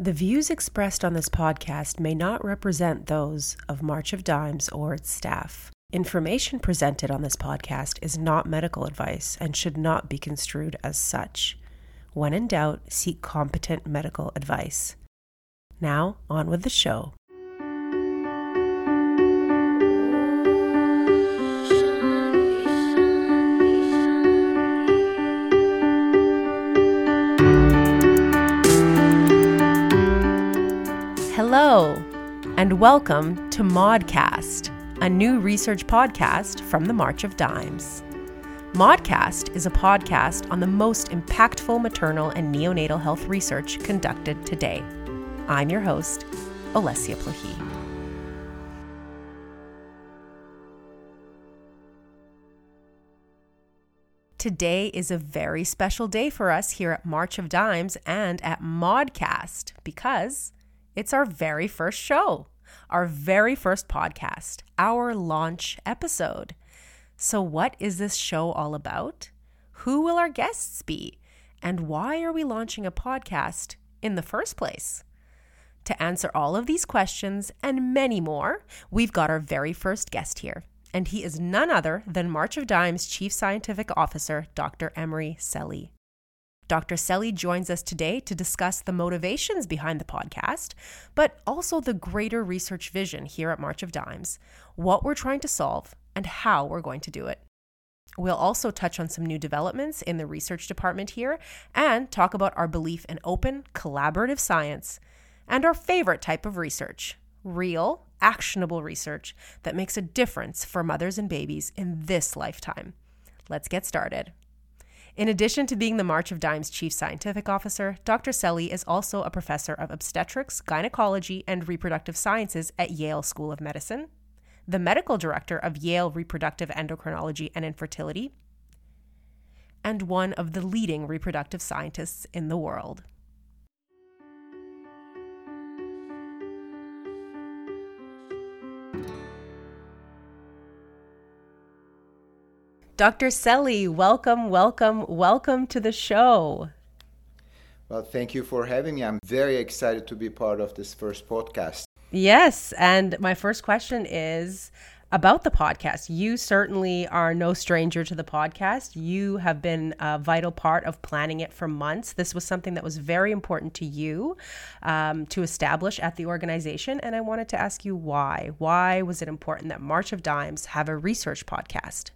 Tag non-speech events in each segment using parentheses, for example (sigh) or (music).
The views expressed on this podcast may not represent those of March of Dimes or its staff. Information presented on this podcast is not medical advice and should not be construed as such. When in doubt, seek competent medical advice. Now, on with the show. And welcome to Modcast, a new research podcast from the March of Dimes. Modcast is a podcast on the most impactful maternal and neonatal health research conducted today. I'm your host, Alessia Plahi. Today is a very special day for us here at March of Dimes and at Modcast because it's our very first show, our very first podcast, our launch episode. So, what is this show all about? Who will our guests be? And why are we launching a podcast in the first place? To answer all of these questions and many more, we've got our very first guest here and he is none other than March of Dimes Chief Scientific Officer, Dr. Emre Seli. Dr. Seli joins us today to discuss the motivations behind the podcast, but also the greater research vision here at March of Dimes, what we're trying to solve, and how we're going to do it. We'll also touch on some new developments in the research department here and talk about our belief in open, collaborative science and our favorite type of research real, actionable research that makes a difference for mothers and babies in this lifetime. Let's get started. In addition to being the March of Dimes Chief Scientific Officer, Dr. Seli is also a professor of obstetrics, gynecology, and reproductive sciences at Yale School of Medicine, the medical director of Yale Reproductive Endocrinology and Infertility, and one of the leading reproductive scientists in the world. Dr. Seli, welcome, welcome, welcome to the show. Well, thank you for having me. I'm very excited to be part of this first podcast. Yes. And my first question is about the podcast. You certainly are no stranger to the podcast. You have been a vital part of planning it for months. This was something that was very important to you um, to establish at the organization. And I wanted to ask you why. Why was it important that March of Dimes have a research podcast?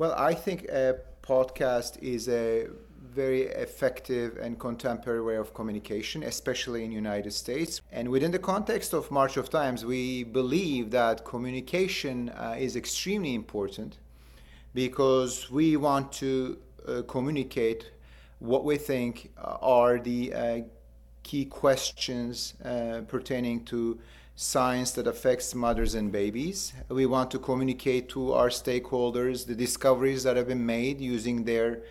Well, I think a podcast is a very effective and contemporary way of communication, especially in United States. And within the context of March of Dimes, we believe that communication uh, is extremely important because we want to uh, communicate what we think are the uh, key questions uh, pertaining to science that affects mothers and babies. We want to communicate to our stakeholders the discoveries that have been made using their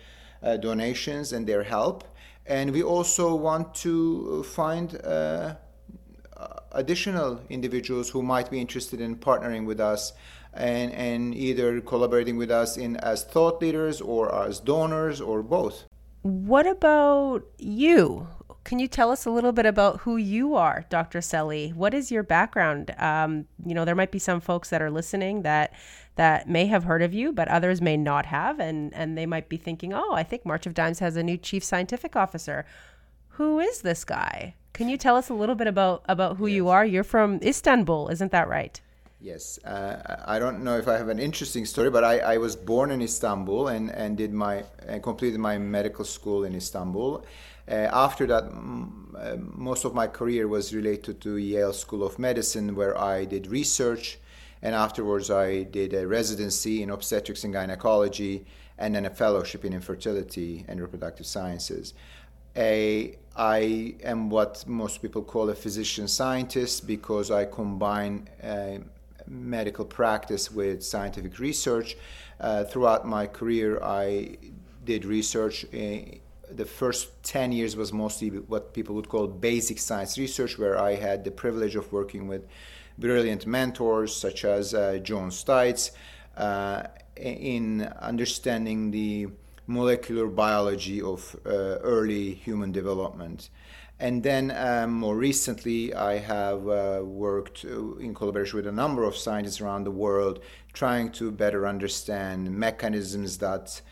uh, donations and their help. And we also want to find uh, additional individuals who might be interested in partnering with us and, and either collaborating with us in as thought leaders or as donors or both. What about you? Can you tell us a little bit about who you are, Dr. Seli? What is your background? Um, you know, there might be some folks that are listening that that may have heard of you, but others may not have, and and they might be thinking, "Oh, I think March of Dimes has a new chief scientific officer. Who is this guy?" Can you tell us a little bit about about who yes. you are? You're from Istanbul, isn't that right? Yes, uh, I don't know if I have an interesting story, but I, I was born in Istanbul and, and did my and completed my medical school in Istanbul. Uh, after that, uh, most of my career was related to Yale School of Medicine, where I did research, and afterwards I did a residency in obstetrics and gynecology, and then a fellowship in infertility and reproductive sciences. A, I am what most people call a physician scientist because I combine uh, medical practice with scientific research. Uh, throughout my career, I did research. In, the first 10 years was mostly what people would call basic science research, where I had the privilege of working with brilliant mentors such as uh, Joan Steitz uh, in understanding the molecular biology of uh, early human development. And then um, more recently, I have uh, worked uh, in collaboration with a number of scientists around the world, trying to better understand mechanisms that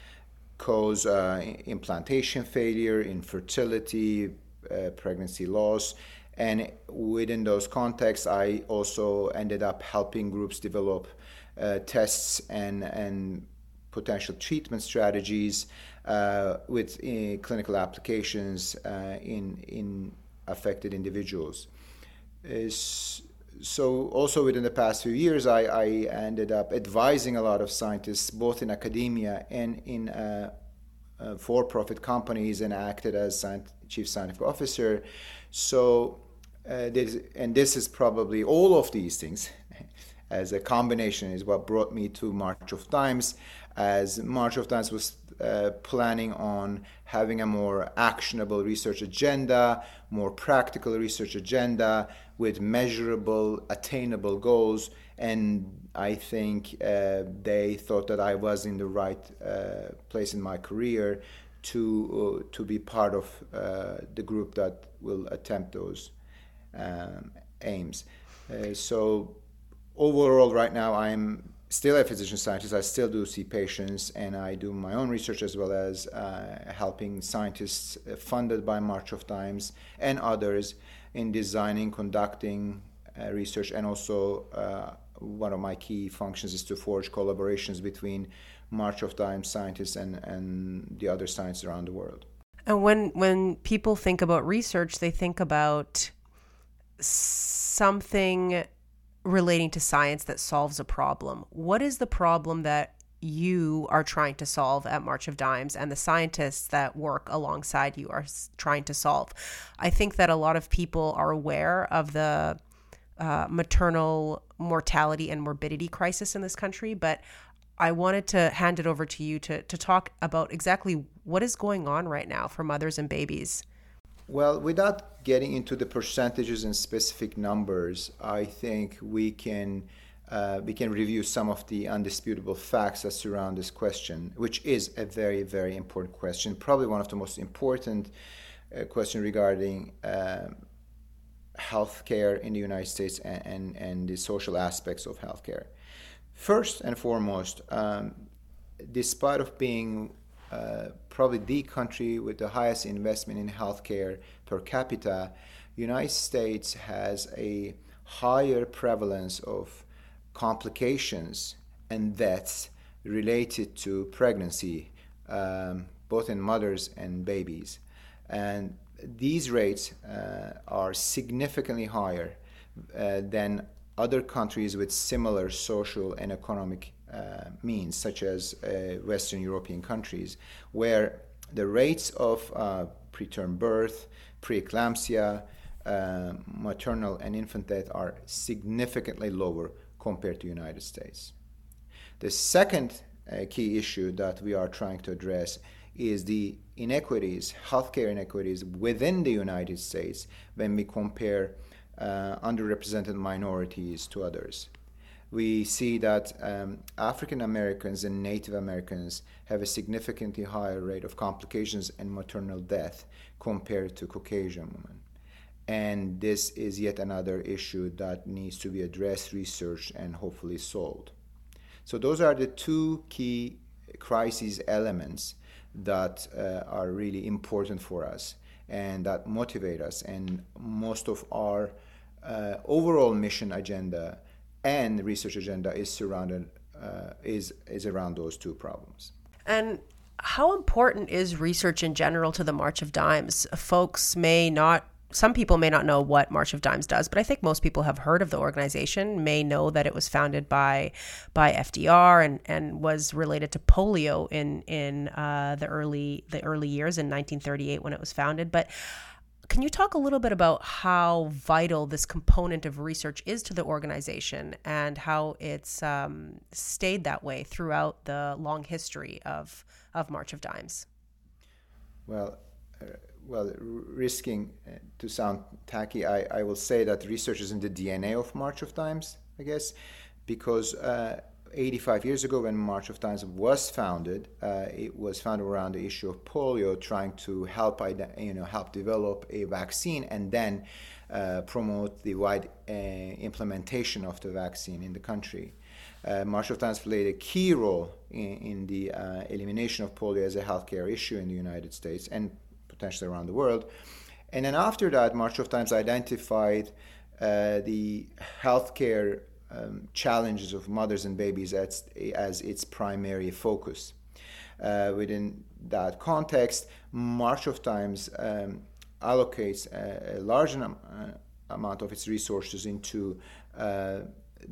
cause uh, implantation failure, infertility, uh, pregnancy loss. And within those contexts, I also ended up helping groups develop uh, tests and, and potential treatment strategies uh, with uh, clinical applications uh, in, in affected individuals. So also within the past few years, I, I, ended up advising a lot of scientists, both in academia and in uh, uh, for-profit companies, and acted as chief scientific officer. So, uh, this, and this is probably all of these things (laughs) as a combination is what brought me to March of Dimes, as March of Dimes was uh, planning on having a more actionable research agenda, more practical research agenda with measurable, attainable goals. And I think uh, they thought that I was in the right uh, place in my career to uh, to be part of uh, the group that will attempt those um, aims. so overall, right now, I'm still a physician scientist. I still do see patients, and I do my own research as well as uh, helping scientists uh, funded by March of Dimes and others in designing, conducting uh, research, and also uh, one of my key functions is to forge collaborations between March of Dimes scientists and, and the other scientists around the world. And when when people think about research, they think about something relating to science that solves a problem. What is the problem that you are trying to solve at March of Dimes and the scientists that work alongside you are trying to solve? I think that a lot of people are aware of the uh, maternal mortality and morbidity crisis in this country, but I wanted to hand it over to you to, to talk about exactly what is going on right now for mothers and babies. Well, without getting into the percentages and specific numbers, I think we can uh, we can review some of the undisputable facts that surround this question, which is a very very important question, probably one of the most important uh, question regarding. Uh, healthcare in the United States and, and, and, the social aspects of healthcare. First and foremost, um, despite of being uh, probably the country with the highest investment in healthcare per capita, United States has a higher prevalence of complications and deaths related to pregnancy, um, both in mothers and babies. And these rates uh, are significantly higher uh, than other countries with similar social and economic uh, means, such as uh, Western European countries, where the rates of uh, preterm birth, preeclampsia, uh, maternal and infant death are significantly lower compared to United States. The second uh, key issue that we are trying to address is the inequities, healthcare inequities within the United States when we compare uh, underrepresented minorities to others we see that um, African Americans and Native Americans have a significantly higher rate of complications and maternal death compared to Caucasian women. And this is yet another issue that needs to be addressed, researched, and hopefully solved. So, those are the two key crisis elements that uh, are really important for us and that motivate us. And most of our uh, overall mission agenda and research agenda is surrounded uh, is is around those two problems. And how important is research in general to the March of Dimes? Folks may not some people may not know what March of Dimes does, but I think most people have heard of the organization, may know that it was founded by by FDR and, and was related to polio in in uh, the early the early years in 1938 when it was founded. But can you talk a little bit about how vital this component of research is to the organization and how it's um, stayed that way throughout the long history of, of March of Dimes? Well, well, risking uh, to sound tacky, I, I will say that research is in the DNA of March of Dimes, I guess, because uh, 85 years ago, when March of Dimes was founded, uh, it was founded around the issue of polio, trying to help you know help develop a vaccine and then uh, promote the wide uh, implementation of the vaccine in the country. Uh, March of Dimes played a key role in, in the uh, elimination of polio as a healthcare issue in the United States and potentially around the world. And then after that, March of Dimes identified uh, the healthcare um, challenges of mothers and babies as, as its primary focus. Uh, within that context, March of Dimes um, allocates a, a large uh, amount of its resources into uh,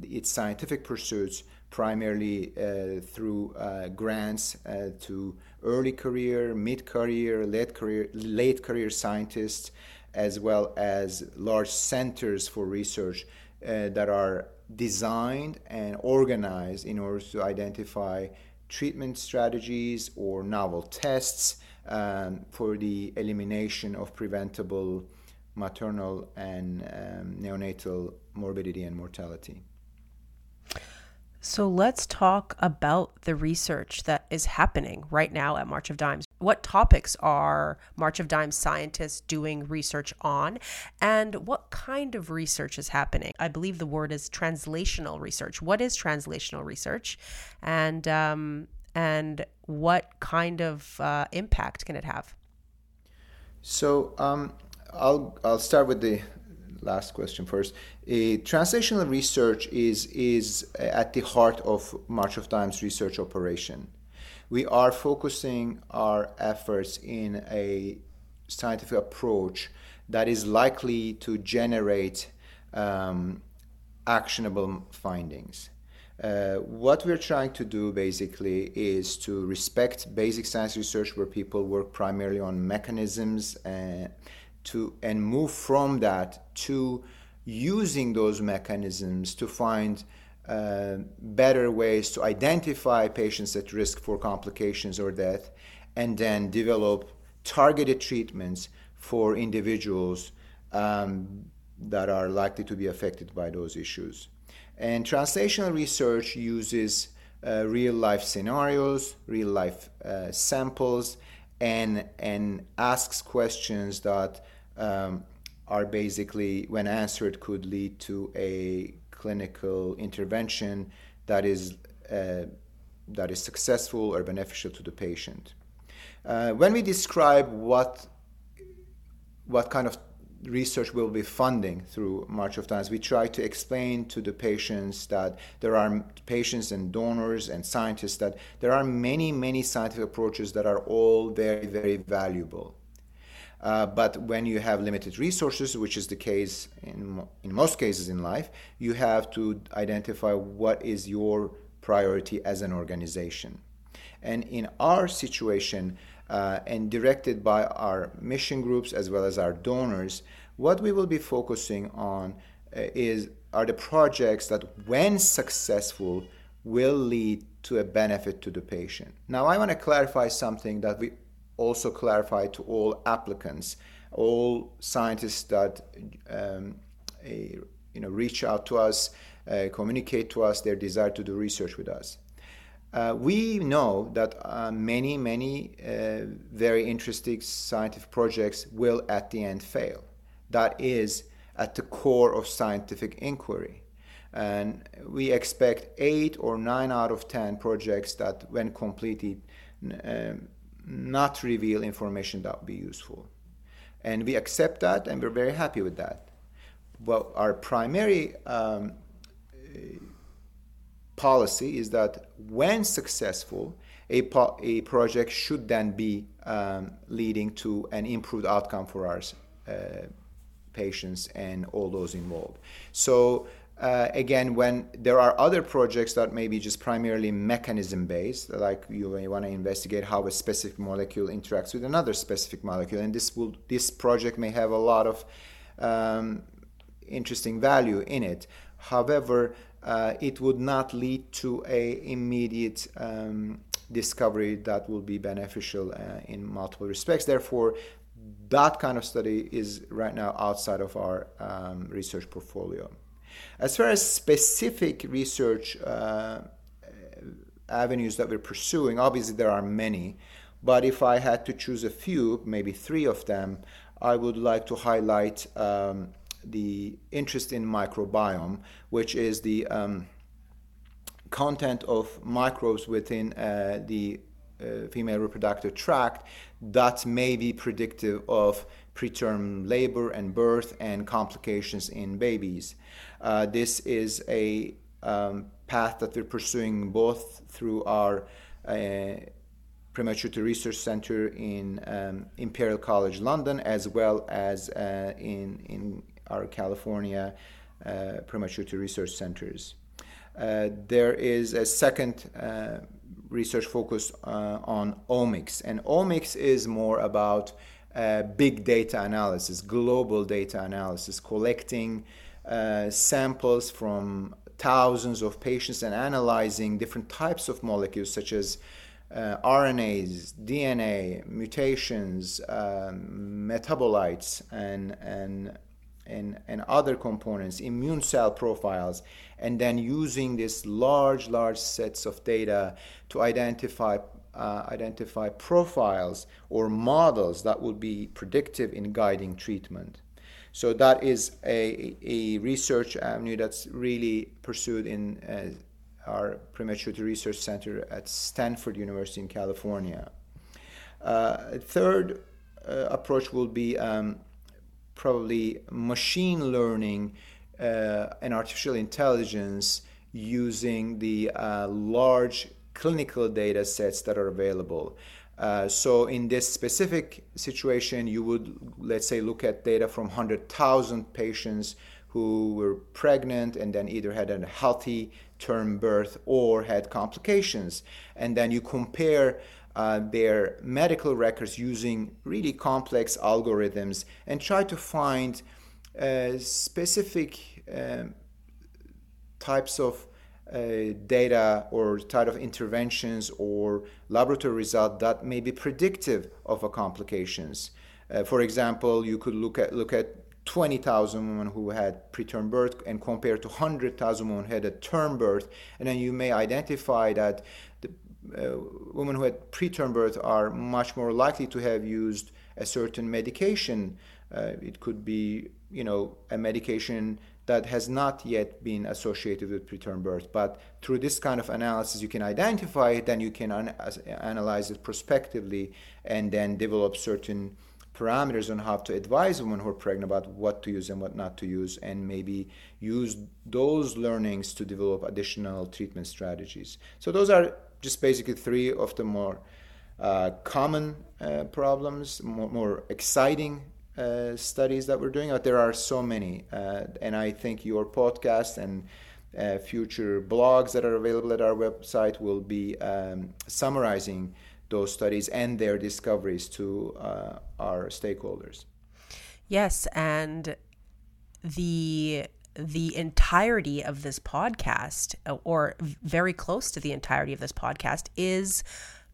its scientific pursuits, primarily uh, through uh, grants uh, to early career, mid career, late career, late career scientists, as well as large centers for research that are designed and organized in order to identify treatment strategies or novel tests um, for the elimination of preventable maternal and um, neonatal morbidity and mortality. So let's talk about the research that is happening right now at March of Dimes. What topics are March of Dimes scientists doing research on, and what kind of research is happening? I believe the word is translational research. What is translational research, and um, and what kind of uh, impact can it have? So um, I'll I'll start with the last question first. Uh, translational research is, is at the heart of March of Dimes research operation. We are focusing our efforts in a scientific approach that is likely to generate um, actionable findings. Uh, what we're trying to do basically is to respect basic science research where people work primarily on mechanisms and to and move from that to using those mechanisms to find uh, better ways to identify patients at risk for complications or death and then develop targeted treatments for individuals um, that are likely to be affected by those issues. And translational research uses uh, real life scenarios, real life uh, samples, and, and asks questions that um, are basically, when answered, could lead to a clinical intervention that is uh, that is successful or beneficial to the patient. Uh, when we describe what what kind of research we'll be funding through March of Dimes, we try to explain to the patients that there are patients and donors and scientists that there are many, many scientific approaches that are all very, very valuable. Uh, but when you have limited resources, which is the case in, in most cases in life, you have to identify what is your priority as an organization. And in our situation, uh, and directed by our mission groups as well as our donors, what we will be focusing on uh, is are the projects that, when successful, will lead to a benefit to the patient. Now, I want to clarify something that we also clarify to all applicants, all scientists that um, a, you know reach out to us, uh, communicate to us their desire to do research with us. Uh, we know that uh, many, many uh, very interesting scientific projects will at the end fail. That is at the core of scientific inquiry. And we expect eight or nine out of 10 projects that, when completed, um, not reveal information that would be useful. And we accept that and we're very happy with that. Well, our primary um, policy is that when successful, a, po- a project should then be um, leading to an improved outcome for our uh, patients and all those involved. So uh, again, when there are other projects that may be just primarily mechanism based, like you, want to investigate how a specific molecule interacts with another specific molecule, and this will this project may have a lot of um, interesting value in it. However, uh, it would not lead to a immediate um, discovery that will be beneficial uh, in multiple respects. Therefore, that kind of study is right now outside of our um, research portfolio. As far as specific research uh, avenues that we're pursuing. Obviously, there are many, but if I had to choose a few, maybe three of them, I would like to highlight um, the interest in microbiome, which is the um, content of microbes within uh, the uh, female reproductive tract that may be predictive of preterm labor and birth and complications in babies. Uh, this is a um, path that we're pursuing both through our uh, Prematurity Research Center in um, Imperial College London as well as uh, in, in our California uh, Prematurity Research Centers. Uh, there is a second uh, research focus uh, on omics, and omics is more about uh, big data analysis, global data analysis, collecting uh, samples from thousands of patients and analyzing different types of molecules such as uh, RNAs, DNA, mutations, um, metabolites, and, and, and, and other components, immune cell profiles, and then using this large, large sets of data to identify uh, identify profiles or models that would be predictive in guiding treatment. So that is a, a research avenue that's really pursued in uh, our Prematurity Research Center at Stanford University in California. Uh, third uh, approach will be um, probably machine learning uh, and artificial intelligence using the uh, large clinical data sets that are available. Uh, so in this specific situation, you would, let's say, look at data from 100,000 patients who were pregnant and then either had a healthy term birth or had complications. And then you compare uh, their medical records using really complex algorithms and try to find uh, specific um, types of uh, data or type of interventions or laboratory result that may be predictive of a complications. Uh, for example, you could look at look at 20,000 women who had preterm birth and compare to 100,000 women who had a term birth, and then you may identify that the uh, women who had preterm birth are much more likely to have used a certain medication. Uh, it could be, you know, a medication that has not yet been associated with preterm birth. But through this kind of analysis, you can identify it, then you can un- analyze it prospectively, and then develop certain parameters on how to advise women who are pregnant about what to use and what not to use, and maybe use those learnings to develop additional treatment strategies. So, those are just basically three of the more uh, common uh, problems, more, more exciting uh, studies that we're doing, but there are so many. Uh, and I think your podcast and uh, future blogs that are available at our website will be um, summarizing those studies and their discoveries to uh, our stakeholders. Yes, and the the entirety of this podcast, or very close to the entirety of this podcast, is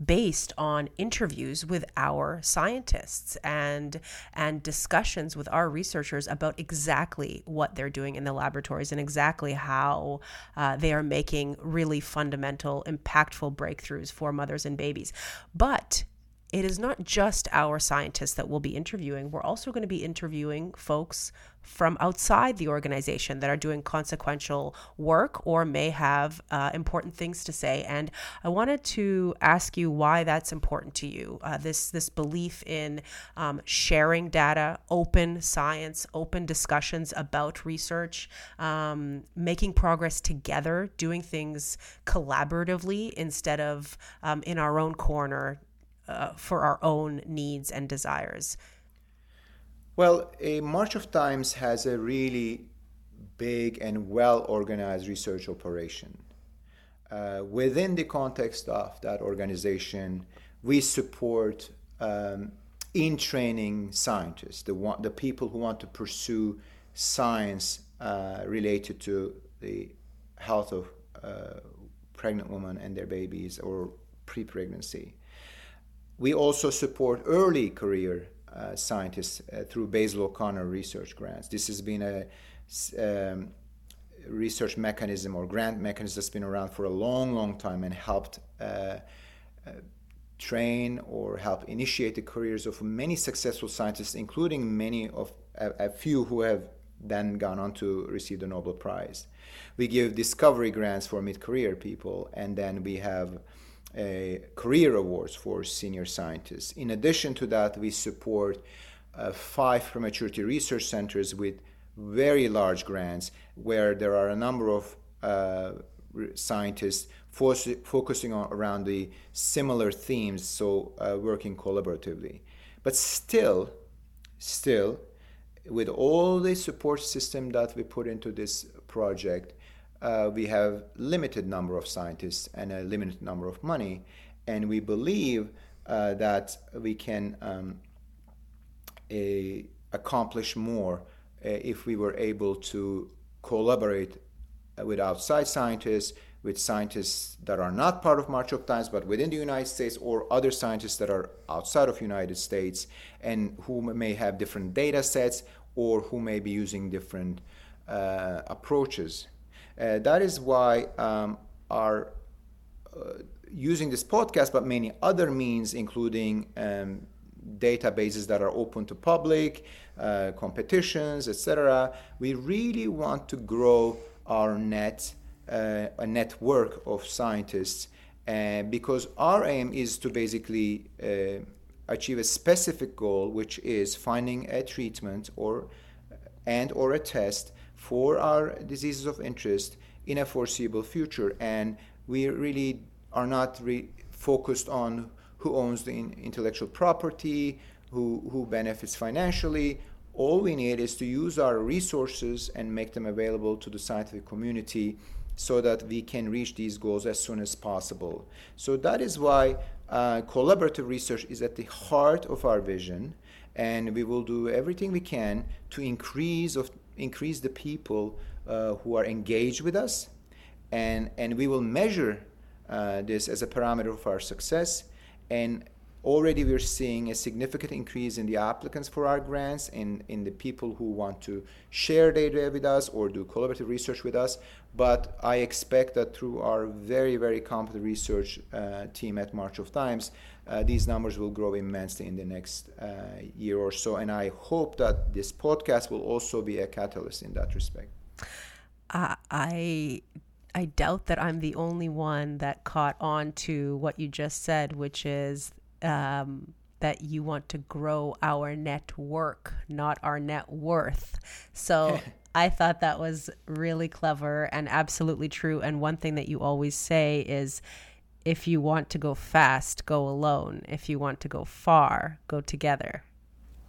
based on interviews with our scientists and and discussions with our researchers about exactly what they're doing in the laboratories and exactly how uh, they are making really fundamental, impactful breakthroughs for mothers and babies. But it is not just our scientists that we'll be interviewing. We're also going to be interviewing folks from outside the organization that are doing consequential work or may have uh, important things to say. And I wanted to ask you why that's important to you. Uh, this this belief in um, sharing data, open science, open discussions about research, um, making progress together, doing things collaboratively instead of um, in our own corner uh, for our own needs and desires. Well, a March of Dimes has a really big and well organized research operation. Uh, within the context of that organization, we support um, in training scientists, the, the people who want to pursue science uh, related to the health of uh, pregnant women and their babies or pre pregnancy. We also support early career uh, scientists uh, through Basil O'Connor research grants. This has been a um, research mechanism or grant mechanism that's been around for a long, long time and helped uh, uh, train or help initiate the careers of many successful scientists, including many of a, a few who have then gone on to receive the Nobel Prize. We give discovery grants for mid-career people, and then we have career awards for senior scientists. In addition to that, we support uh, five prematurity research centers with very large grants where there are a number of uh, scientists focusing on around the similar themes, so uh, working collaboratively. But still, still, with all the support system that we put into this project, uh, we have limited number of scientists and a limited number of money, and we believe uh, that we can um, a, accomplish more uh, if we were able to collaborate with outside scientists, with scientists that are not part of March of Dimes, but within the United States, or other scientists that are outside of United States and who may have different data sets or who may be using different uh, approaches. Uh, that is why um, our uh, using this podcast, but many other means, including um, databases that are open to public, uh, competitions, etc. We really want to grow our net, uh, a network of scientists, uh, because our aim is to basically uh, achieve a specific goal, which is finding a treatment or and or a test for our diseases of interest in a foreseeable future. And we really are not re- focused on who owns the intellectual property, who, who benefits financially. All we need is to use our resources and make them available to the scientific community so that we can reach these goals as soon as possible. So that is why uh, collaborative research is at the heart of our vision, and we will do everything we can to increase of increase the people uh, who are engaged with us, and and we will measure uh, this as a parameter of our success. And already we're seeing a significant increase in the applicants for our grants and in the people who want to share data with us or do collaborative research with us. But I expect that through our very, very competent research uh, team at March of Dimes uh, these numbers will grow immensely in the next uh, year or so. And I hope that this podcast will also be a catalyst in that respect. I I doubt that I'm the only one that caught on to what you just said, which is um, that you want to grow our network, not our net worth. So (laughs) I thought that was really clever and absolutely true. And one thing that you always say is if you want to go fast, go alone. If you want to go far, go together.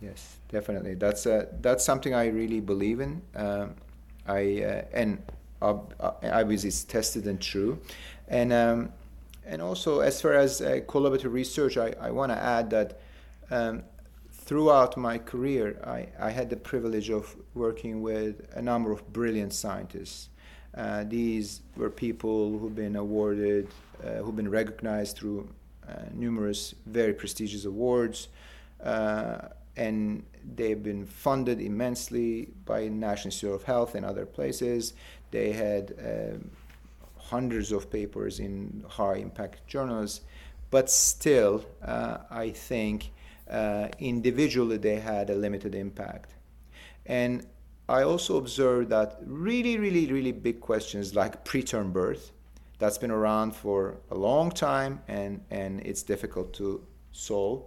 Yes, definitely. That's uh, that's something I really believe in. Um, I uh, and obviously it's tested and true. And um, and also as far as uh, collaborative research, I, I want to add that um, throughout my career, I, I had the privilege of working with a number of brilliant scientists. Uh, these were people who've been awarded, uh, who've been recognized through uh, numerous very prestigious awards, uh, and they've been funded immensely by National Institute of Health and other places. They had um, hundreds of papers in high impact journals, but still, uh, I think uh, individually they had a limited impact. And I also observed that really, really, really big questions like preterm birth, that's been around for a long time and, and it's difficult to solve.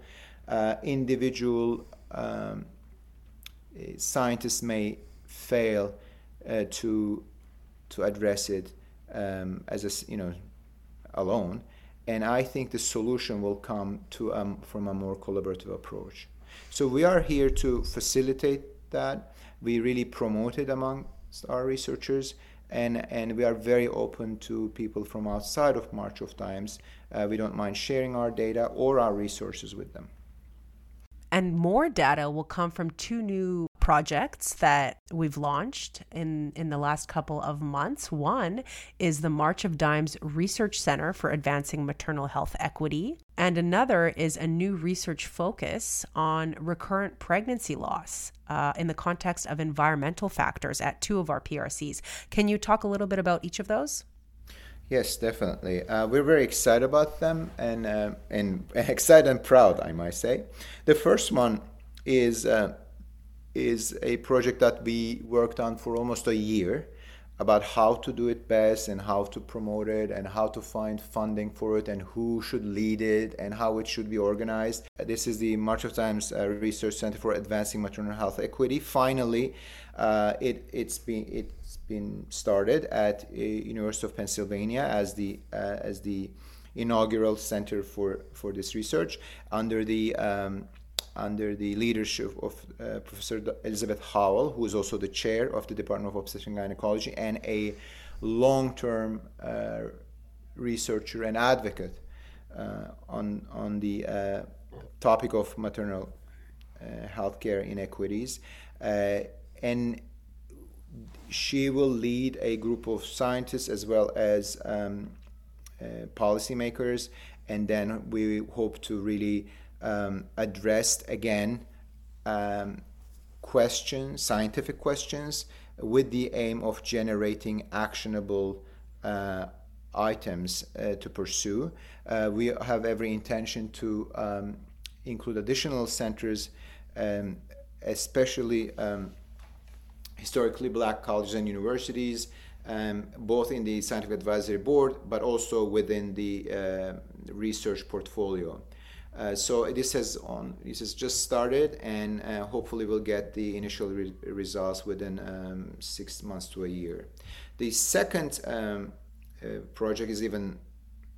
Uh, individual um, scientists may fail uh, to to address it um, as a you know alone. And I think the solution will come to um, from a more collaborative approach. So we are here to facilitate that. We really promote it among our researchers, and and we are very open to people from outside of March of Dimes. Uh, we don't mind sharing our data or our resources with them. And more data will come from two new projects that we've launched in, in the last couple of months. One is the March of Dimes Research Center for Advancing Maternal Health Equity, and another is a new research focus on recurrent pregnancy loss uh, in the context of environmental factors at two of our PRCs. Can you talk a little bit about each of those? Yes, definitely. Uh, we're very excited about them and, uh, and (laughs) excited and proud, I might say. The first one is, uh, is a project that we worked on for almost a year about how to do it best and how to promote it and how to find funding for it and who should lead it and how it should be organized. This is the March of Dimes uh, Research Center for Advancing Maternal Health Equity. Finally, uh, it, it's been it's been started at uh, University of Pennsylvania as the uh, as the inaugural center for for this research under the um, under the leadership of uh, Professor Elizabeth Howell, who is also the chair of the Department of Obstetrics and Gynecology and a long term uh, researcher and advocate uh, on, on the uh, topic of maternal uh, healthcare inequities. Uh, and she will lead a group of scientists as well as um, policymakers, and then we hope to really um, addressed again um, questions, scientific questions, with the aim of generating actionable uh, items uh, to pursue. Uh, we have every intention to um, include additional centers, um, especially um, historically black colleges and universities, um, both in the scientific advisory board, but also within the uh, research portfolio. Uh, so this has on this has just started, and uh, hopefully we'll get the initial re- results within um, six months to a year. The second um, uh, project is even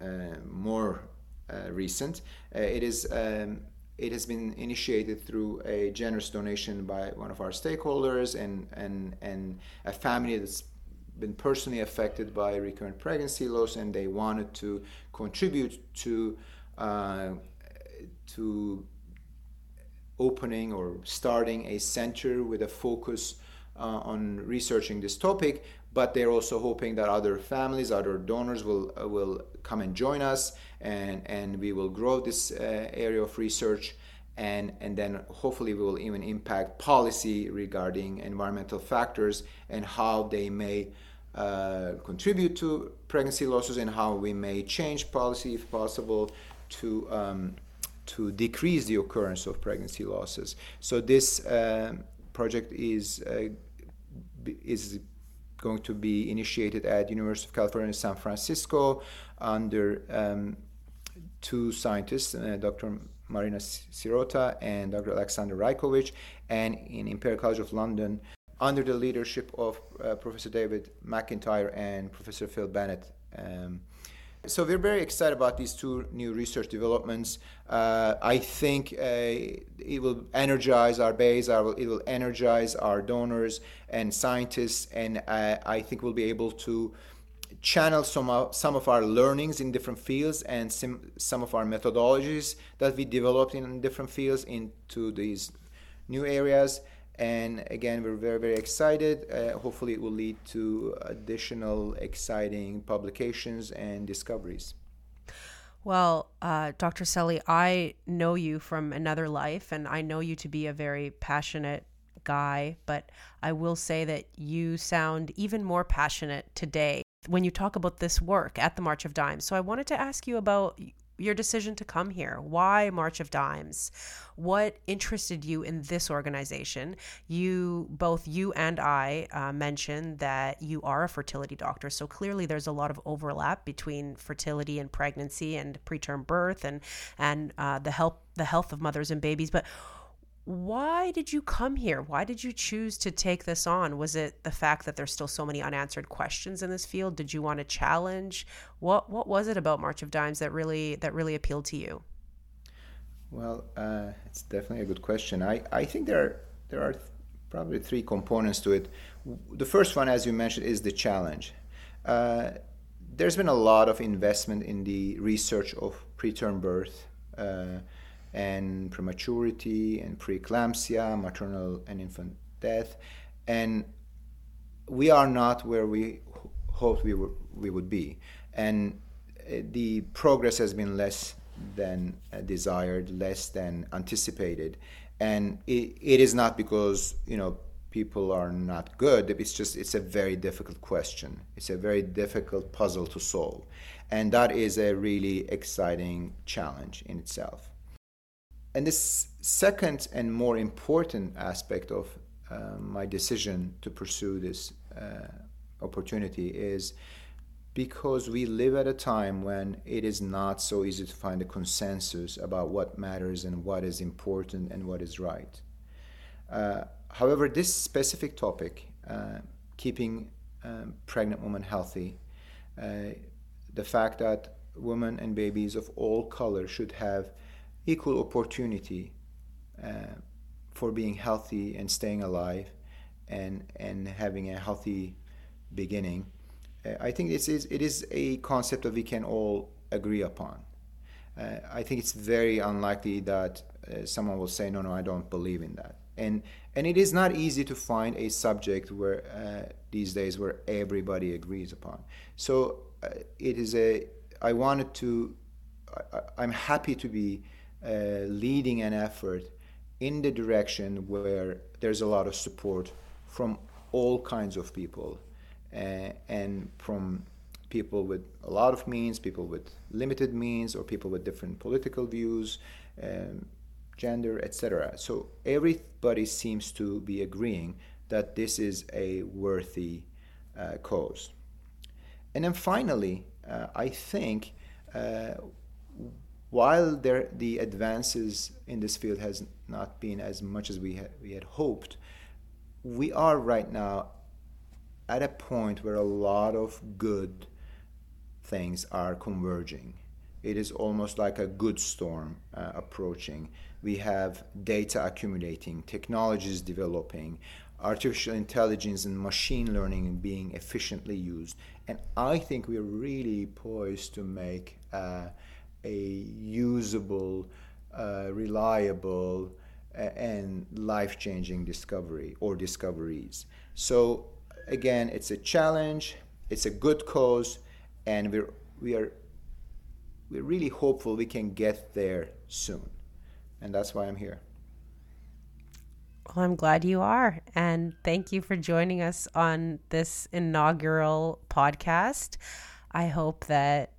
uh, more uh, recent. it is. Um, it has been initiated through a generous donation by one of our stakeholders and, and, and a family that's been personally affected by recurrent pregnancy loss, and they wanted to contribute to to opening or starting a center with a focus uh, on researching this topic but they're also hoping that other families other donors will uh, will come and join us and and we will grow this uh, area of research and and then hopefully we will even impact policy regarding environmental factors and how they may uh, contribute to pregnancy losses and how we may change policy if possible to um, to decrease the occurrence of pregnancy losses. So this um, project is uh, is going to be initiated at University of California, San Francisco, under um, two scientists, uh, Dr. Marina Sirota and Dr. Aleksandar Rajkovic, and in Imperial College of London, under the leadership of uh, Professor David MacIntyre and Professor Phil Bennett. Um, so we're very excited about these two new research developments. Uh, I think uh, it will energize our base, it will energize our donors and scientists, and uh, I think we'll be able to channel some of, some of our learnings in different fields and some, some of our methodologies that we developed in different fields into these new areas and again, we're very, very excited. Uh, hopefully, it will lead to additional exciting publications and discoveries. Well, uh, Dr. Seli, I know you from another life, and I know you to be a very passionate guy, but I will say that you sound even more passionate today when you talk about this work at the March of Dimes. So I wanted to ask you about your decision to come here. Why March of Dimes? What interested you in this organization? You, both you and I, uh, mentioned that you are a fertility doctor. So clearly, there's a lot of overlap between fertility and pregnancy and preterm birth and and uh, the health the health of mothers and babies. But why did you come here? Why did you choose to take this on? Was it the fact that there's still so many unanswered questions in this field? Did you want a challenge? What what was it about March of Dimes that really that really appealed to you? Well, uh, it's definitely a good question. I, I think there are, there are probably three components to it. The first one, as you mentioned, is the challenge. Uh, there's been a lot of investment in the research of preterm birth. Uh, and prematurity and preeclampsia, maternal and infant death, and we are not where we hoped we, were, we would be. And uh, the progress has been less than uh, desired, less than anticipated. And it, it is not because, you know, people are not good. It's just, it's a very difficult question. It's a very difficult puzzle to solve. And that is a really exciting challenge in itself. And this second and more important aspect of uh, my decision to pursue this uh, opportunity is because we live at a time when it is not so easy to find a consensus about what matters and what is important and what is right. Uh, however, this specific topic, uh, keeping um, pregnant women healthy, uh, the fact that women and babies of all colors should have equal opportunity uh, for being healthy and staying alive and, and having a healthy beginning uh, I think this is it is a concept that we can all agree upon. Uh, I think it's very unlikely that uh, someone will say, "No, no, I don't believe in that." And and it is not easy to find a subject where uh, these days where everybody agrees upon. So uh, it is a. I wanted to. I, am happy to be uh, leading an effort in the direction where there's a lot of support from all kinds of people uh, and from people with a lot of means, people with limited means, or people with different political views, um, gender, etc. So everybody seems to be agreeing that this is a worthy uh, cause. And then finally, uh, I think uh, while there, the advances in this field has not been as much as we had, we had hoped, we are right now at a point where a lot of good things are converging. It is almost like a good storm uh, approaching. We have data accumulating, technologies developing, artificial intelligence and machine learning being efficiently used. And I think we're really poised to make uh, a usable, uh, reliable, and life changing discovery or discoveries. So again, it's a challenge, it's a good cause, and we're, we are we're really hopeful we can get there soon. And that's why I'm here. Well, I'm glad you are. And thank you for joining us on this inaugural podcast. I hope that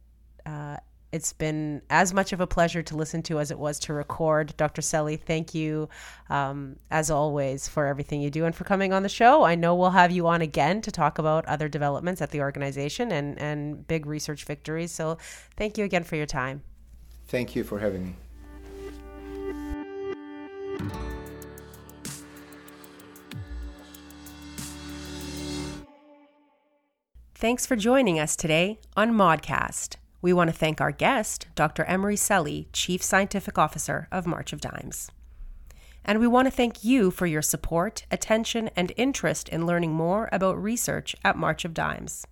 uh, it's been as much of a pleasure to listen to as it was to record. Dr. Seli, thank you, um, as always, for everything you do and for coming on the show. I know we'll have you on again to talk about other developments at the organization and, and big research victories. So thank you again for your time. Thank you for having me. Thanks for joining us today on Modcast. We want to thank our guest, Dr. Emre Seli, Chief Scientific Officer of March of Dimes. And we want to thank you for your support, attention, and interest in learning more about research at March of Dimes.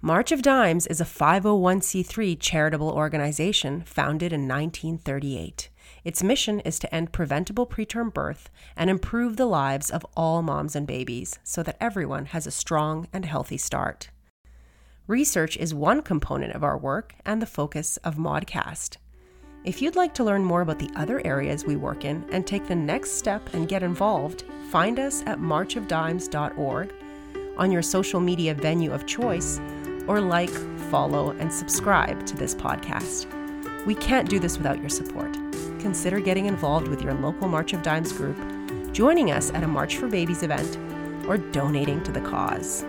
March of Dimes is a 501c3 charitable organization founded in 1938. Its mission is to end preventable preterm birth and improve the lives of all moms and babies so that everyone has a strong and healthy start. Research is one component of our work and the focus of Modcast. If you'd like to learn more about the other areas we work in and take the next step and get involved, find us at marchofdimes.org, on your social media venue of choice, or like, follow, and subscribe to this podcast. We can't do this without your support. Consider getting involved with your local March of Dimes group, joining us at a March for Babies event, or donating to the cause.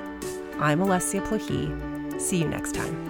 I'm Alessia Plohi. See you next time.